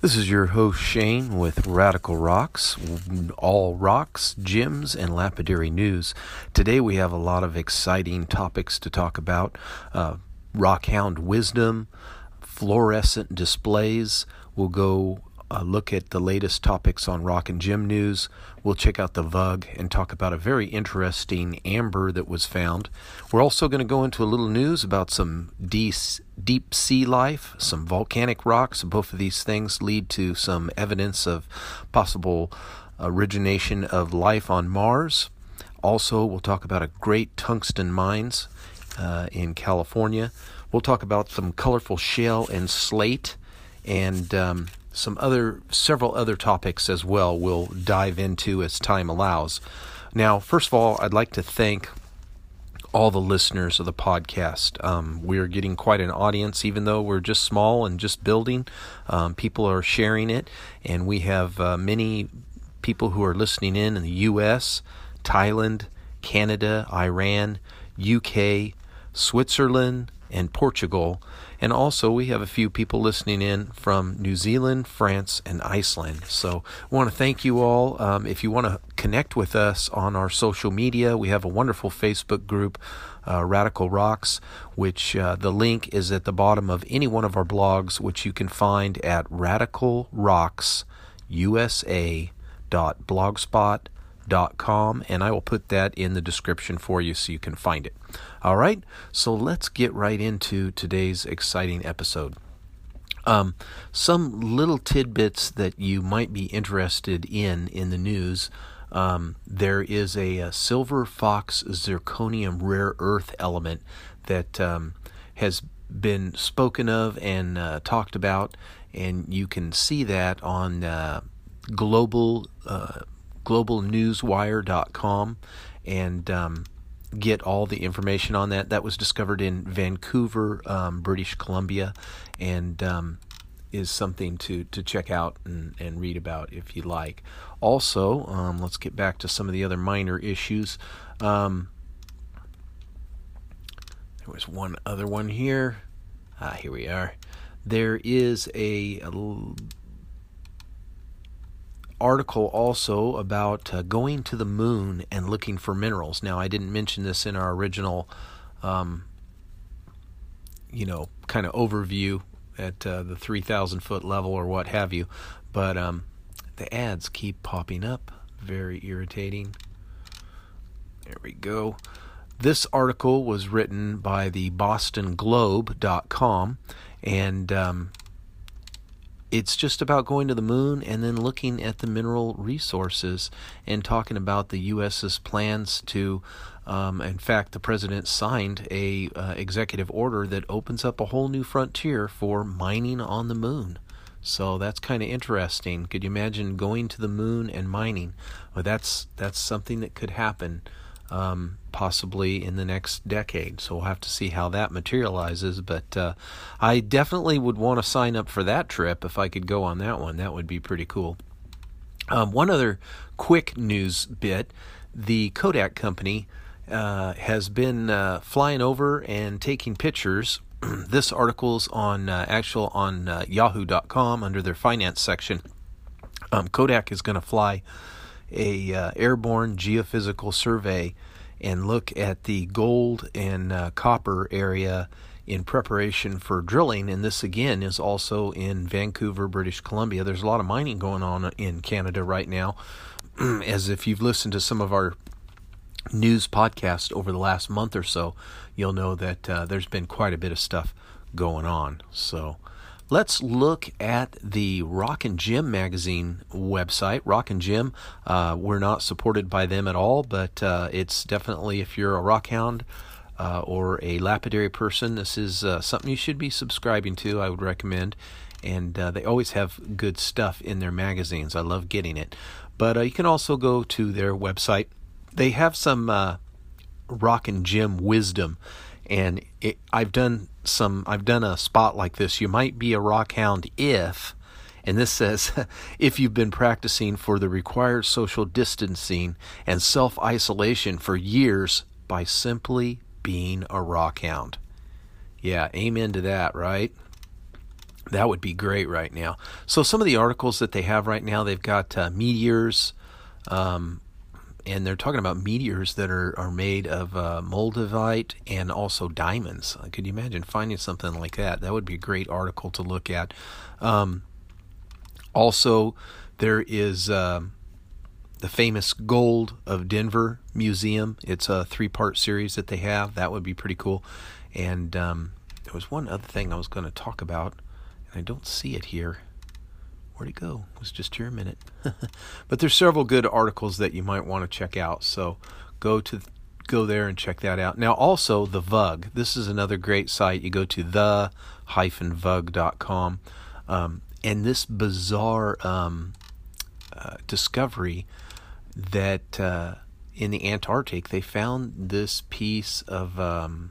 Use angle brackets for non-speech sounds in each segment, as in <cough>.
This is your host Shane with Radical Rocks, all rocks, gyms, and lapidary news. Today we have a lot of exciting topics to talk about uh, rockhound wisdom, fluorescent displays. We'll go uh, look at the latest topics on rock and gym news. We'll check out the VUG and talk about a very interesting amber that was found. We're also going to go into a little news about some deep, deep sea life, some volcanic rocks. Both of these things lead to some evidence of possible origination of life on Mars. Also, we'll talk about a great tungsten mines uh, in California. We'll talk about some colorful shale and slate and um, some other several other topics as well we'll dive into as time allows. Now, first of all, I'd like to thank all the listeners of the podcast. Um, we're getting quite an audience, even though we're just small and just building. Um, people are sharing it, and we have uh, many people who are listening in in the U.S., Thailand, Canada, Iran, UK, Switzerland, and Portugal. And also, we have a few people listening in from New Zealand, France, and Iceland. So, I want to thank you all. Um, if you want to connect with us on our social media, we have a wonderful Facebook group, uh, Radical Rocks, which uh, the link is at the bottom of any one of our blogs, which you can find at radicalrocksusa.blogspot.com com, and I will put that in the description for you so you can find it. All right, so let's get right into today's exciting episode. Um, some little tidbits that you might be interested in in the news. Um, there is a, a, silver fox zirconium rare earth element that um, has been spoken of and uh, talked about, and you can see that on uh, global. Uh, globalnewswire.com and um, get all the information on that. That was discovered in Vancouver, um, British Columbia, and um, is something to, to check out and, and read about if you like. Also, um, let's get back to some of the other minor issues. Um, there was one other one here. Ah, here we are. There is a, a article also about uh, going to the moon and looking for minerals. Now, I didn't mention this in our original, um, you know, kind of overview at uh, the 3,000 foot level or what have you, but um, the ads keep popping up. Very irritating. There we go. This article was written by the BostonGlobe.com, and um, it's just about going to the moon and then looking at the mineral resources and talking about the U.S.'s plans to. Um, in fact, the president signed a uh, executive order that opens up a whole new frontier for mining on the moon. So that's kind of interesting. Could you imagine going to the moon and mining? Well, that's that's something that could happen um, possibly in the next decade. So we'll have to see how that materializes. But uh, I definitely would want to sign up for that trip if I could go on that one. That would be pretty cool. Um, one other quick news bit the Kodiak company uh, has been uh, flying over and taking pictures. <clears throat> this article's on uh, actual on uh, yahoo.com under their finance section. Um, Kodiak is going to fly a uh, airborne geophysical survey and look at the gold and uh, copper area in preparation for drilling. And this again is also in Vancouver, British Columbia. There's a lot of mining going on in Canada right now. <clears throat> As if you've listened to some of our news podcast over the last month or so, you'll know that uh, there's been quite a bit of stuff going on. So Let's look at the Rock and Gem magazine website. Rock and Gem, uh, we're not supported by them at all, but uh, it's definitely if you're a rock hound uh, or a lapidary person, this is uh, something you should be subscribing to. I would recommend, and uh, they always have good stuff in their magazines. I love getting it. But uh, you can also go to their website. They have some rock and gym wisdom and it, I've done some I've done a spot like this. You might be a rock hound if and this says <laughs> if you've been practicing for the required social distancing and self-isolation for years by simply being a rock hound. Yeah, amen to that, right? That would be great right now. So some of the articles that they have right now, they've got uh, meteors, um, and they're talking about meteors that are, are made of uh, moldavite and also diamonds. Could you imagine finding something like that? That would be a great article to look at. Um, also, there is uh, the famous Gold of Denver Museum. It's a three part series that they have. That would be pretty cool. And um, there was one other thing I was going to talk about and I don't see it here. Where'd it go? It was just here a minute. <laughs> but there's several good articles that you might want to check out. So go to go there and check that out. Now also the VUG. This is another great site. You go to the hyphen vug.com. Um, and this bizarre um, uh, discovery that uh, in the Antarctic they found this piece of um,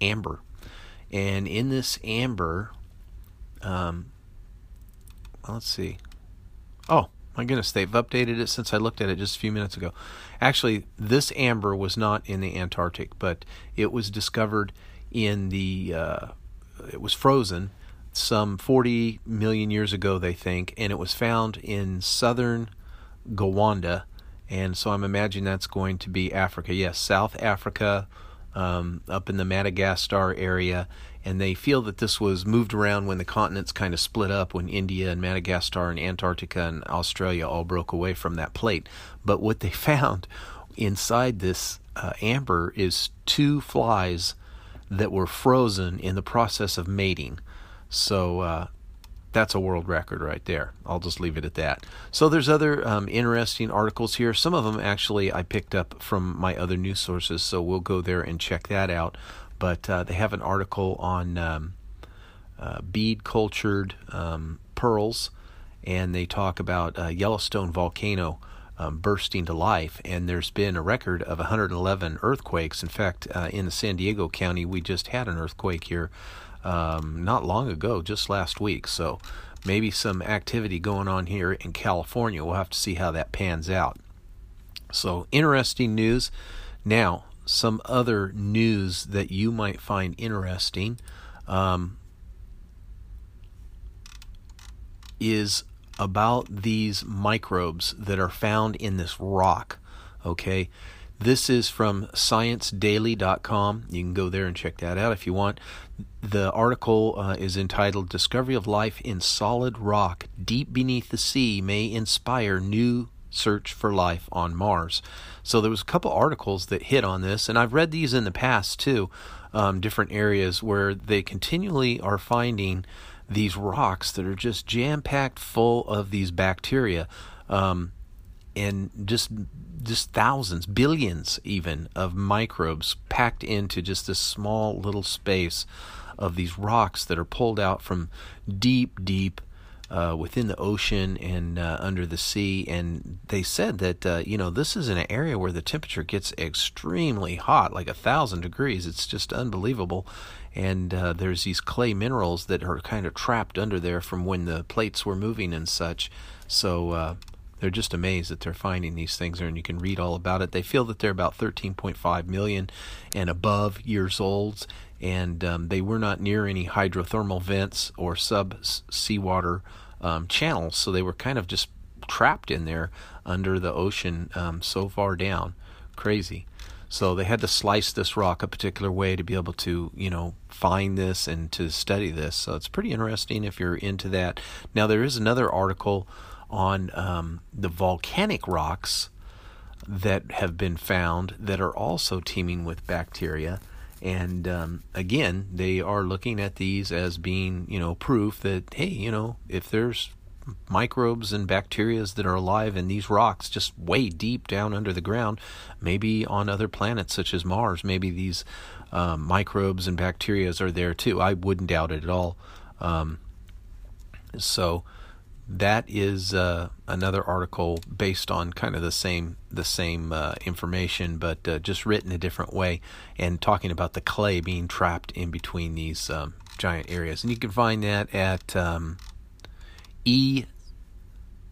amber, and in this amber um, let's see. Oh, my goodness, they've updated it since I looked at it just a few minutes ago. Actually, this amber was not in the Antarctic, but it was discovered in the. Uh, it was frozen some 40 million years ago, they think, and it was found in southern Gondwana. And so I'm imagining that's going to be Africa. Yes, South Africa, um, up in the Madagascar area, and they feel that this was moved around when the continents kind of split up when India and Madagascar and Antarctica and Australia all broke away from that plate. But what they <laughs> found inside this uh, amber is two flies that were frozen in the process of mating. So uh, that's a world record right there. I'll just leave it at that. So there's other um, interesting articles here. Some of them actually I picked up from my other news sources, so we'll go there and check that out but uh, they have an article on um, uh, bead cultured um, pearls, and they talk about uh, Yellowstone volcano um, bursting to life. And there's been a record of 111 earthquakes. In fact, uh, in San Diego County, we just had an earthquake here um, not long ago, just last week. So maybe some activity going on here in California. We'll have to see how that pans out. So interesting news. Now, some other news that you might find interesting um, is about these microbes that are found in this rock. Okay, this is from ScienceDaily.com. You can go there and check that out if you want. The article uh, is entitled Discovery of Life in Solid Rock Deep Beneath the Sea May Inspire New search for life on Mars. So there was a couple articles that hit on this, and I've read these in the past too, um, different areas where they continually are finding these rocks that are just jam packed full of these bacteria, um, and just just thousands, billions even of microbes packed into just this small little space of these rocks that are pulled out from deep, deep uh, within the ocean and uh, under the sea. And they said that, uh, you know, this is an area where the temperature gets extremely hot, like a thousand degrees. It's just unbelievable. And uh, there's these clay minerals that are kind of trapped under there from when the plates were moving and such. So uh, they're just amazed that they're finding these things there, and you can read all about it. They feel that they're about 13.5 million and above years old, and um, they were not near any hydrothermal vents or sub seawater um, channels, so they were kind of just trapped in there under the ocean um, so far down. Crazy. So they had to slice this rock a particular way to be able to, you know, find this and to study this. So it's pretty interesting if you're into that. Now there is another article on um, the volcanic rocks that have been found that are also teeming with bacteria. And um, again, they are looking at these as being, you know, proof that hey, you know, if there's microbes and bacterias that are alive in these rocks just way deep down under the ground, maybe on other planets such as Mars, maybe these um, microbes and bacterias are there too. I wouldn't doubt it at all. Um, so that is uh, another article based on kind of the same the same uh, information, but uh, just written a different way, and talking about the clay being trapped in between these um, giant areas. And you can find that at um, e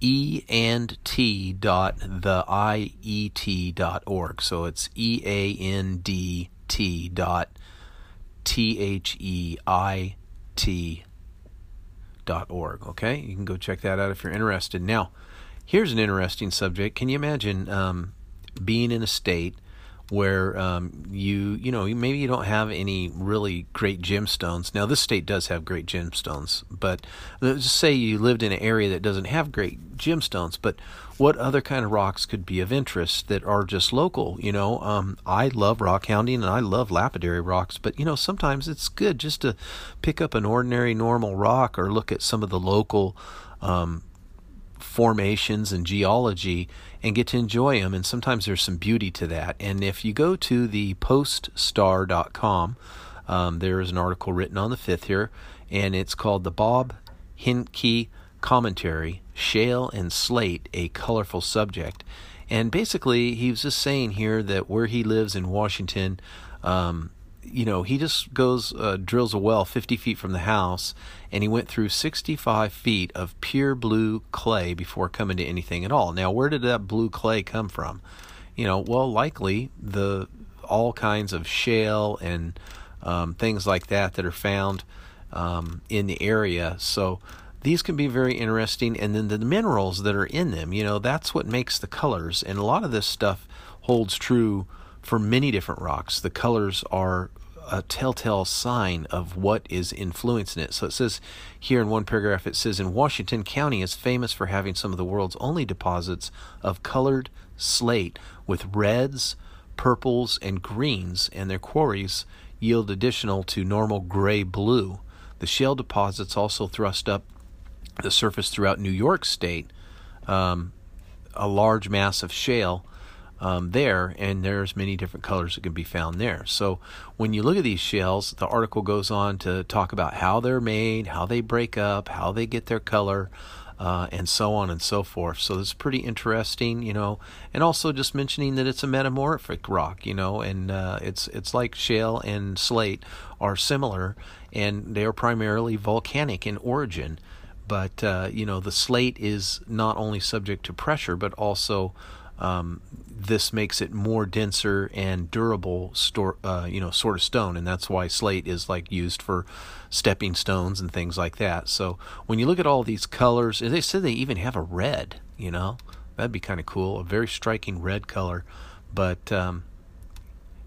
e and t dot the i e t dot org. So it's e a n d t dot t h e i t rockhounding.org. Okay, you can go check that out if you're interested. Now, here's an interesting subject. Can you imagine um, being in a state where um, you you know maybe you don't have any really great gemstones. Now this state does have great gemstones, but let's say you lived in an area that doesn't have great gemstones. But what other kind of rocks could be of interest that are just local? You know, um, I love rock hounding and I love lapidary rocks, but you know sometimes it's good just to pick up an ordinary normal rock or look at some of the local. Um, formations and geology and get to enjoy them. And sometimes there's some beauty to that. And if you go to the poststar.com, um, there is an article written on the 5th here, and it's called the Bob Hinkey Commentary Shale and Slate, a Colorful Subject. And basically, he was just saying here that where he lives in Washington, um, you know, he just goes, uh, drills a well 50 feet from the house, and he went through 65 feet of pure blue clay before coming to anything at all. Now, where did that blue clay come from? You know, well, likely the all kinds of shale and um, things like that that are found um, in the area. So these can be very interesting, and then the minerals that are in them. You know, that's what makes the colors, and a lot of this stuff holds true for many different rocks. The colors are a telltale sign of what is influencing it. So it says here in one paragraph, it says in Washington County is famous for having some of the world's only deposits of colored slate with reds, purples, and greens, and their quarries yield additional to normal gray blue. The shale deposits also thrust up the surface throughout New York State, um, a large mass of shale um, there, and there's many different colors that can be found there. So when you look at these shells, the article goes on to talk about how they're made, how they break up, how they get their color. Uh, and so on and so forth. So it's pretty interesting, you know, and also just mentioning that it's a metamorphic rock, you know, and uh, it's it's like shale and slate are similar, and they are primarily volcanic in origin. But uh, you know, the slate is not only subject to pressure, but also um, this makes it more denser and durable store uh, you know sort of stone. And that's why slate is like used for stepping stones and things like that. So when you look at all these colors they said they even have a red you know that'd be kind of cool a very striking red color. But um,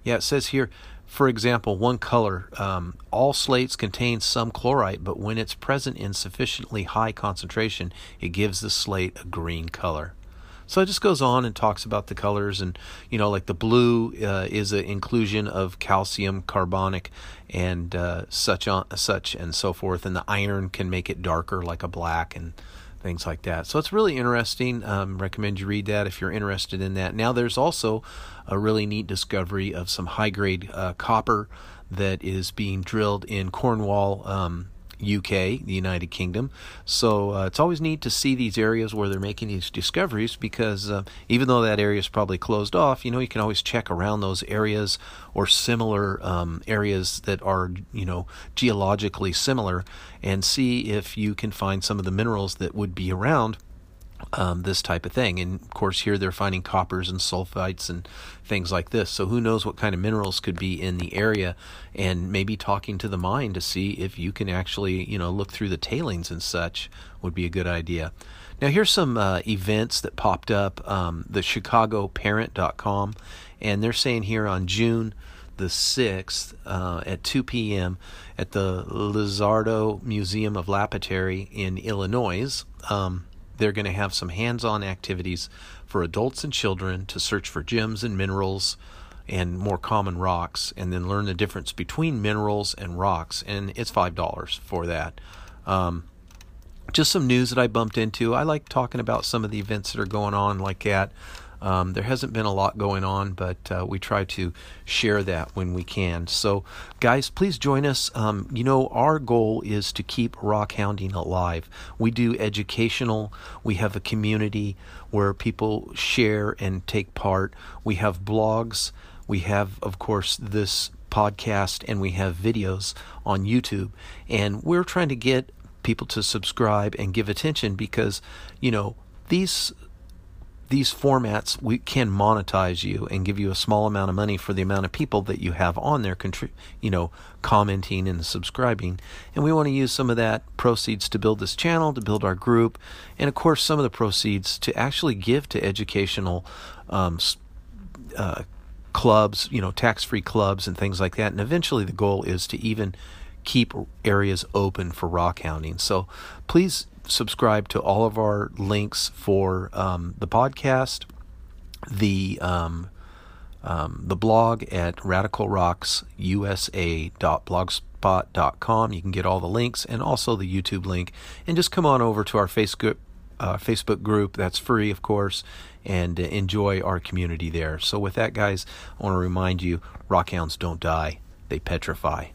yeah it says here for example one color um, all slates contain some chlorite but when it's present in sufficiently high concentration it gives the slate a green color. So it just goes on and talks about the colors, and you know, like the blue uh, is an inclusion of calcium carbonic and uh, such on such and so forth, and the iron can make it darker, like a black and things like that. So it's really interesting. Um, recommend you read that if you're interested in that. Now there's also a really neat discovery of some high grade uh, copper that is being drilled in Cornwall. Um, UK, the United Kingdom. So uh, it's always neat to see these areas where they're making these discoveries because uh, even though that area is probably closed off, you know, you can always check around those areas or similar um, areas that are, you know, geologically similar and see if you can find some of the minerals that would be around um, this type of thing. And of course, here they're finding coppers and sulfites and things like this. So who knows what kind of minerals could be in the area, and maybe talking to the mine to see if you can actually, you know, look through the tailings and such would be a good idea. Now, here's some uh, events that popped up. Um, the ChicagoParent.com, and they're saying here on June the 6th uh, at 2 p.m. at the Lizzadro Museum of Lapidary in Illinois. Um, they're going to have some hands on activities for adults and children to search for gems and minerals and more common rocks, and then learn the difference between minerals and rocks. And it's $5 for that. Um, just some news that I bumped into. I like talking about some of the events that are going on like that. Um, there hasn't been a lot going on, but uh, we try to share that when we can. So, guys, please join us. Um, you know, our goal is to keep rock hounding alive. We do educational, we have a community where people share and take part. We have blogs. We have, of course, this podcast, and we have videos on YouTube. And we're trying to get people to subscribe and give attention because, you know, these these formats we can monetize you and give you a small amount of money for the amount of people that you have on there contri- you know commenting and subscribing. And we want to use some of that proceeds to build this channel to build our group and of course some of the proceeds to actually give to educational um, uh, clubs you know tax-free clubs and things like that. And eventually the goal is to even keep areas open for rock hounding so please subscribe to all of our links for um, the podcast, the um, um, the blog at radicalrocksusa.blogspot.com. You can get all the links and also the YouTube link. And just come on over to our Facebook uh, Facebook group. That's free, of course, and enjoy our community there. So, with that, guys, I want to remind you: rockhounds don't die; they petrify.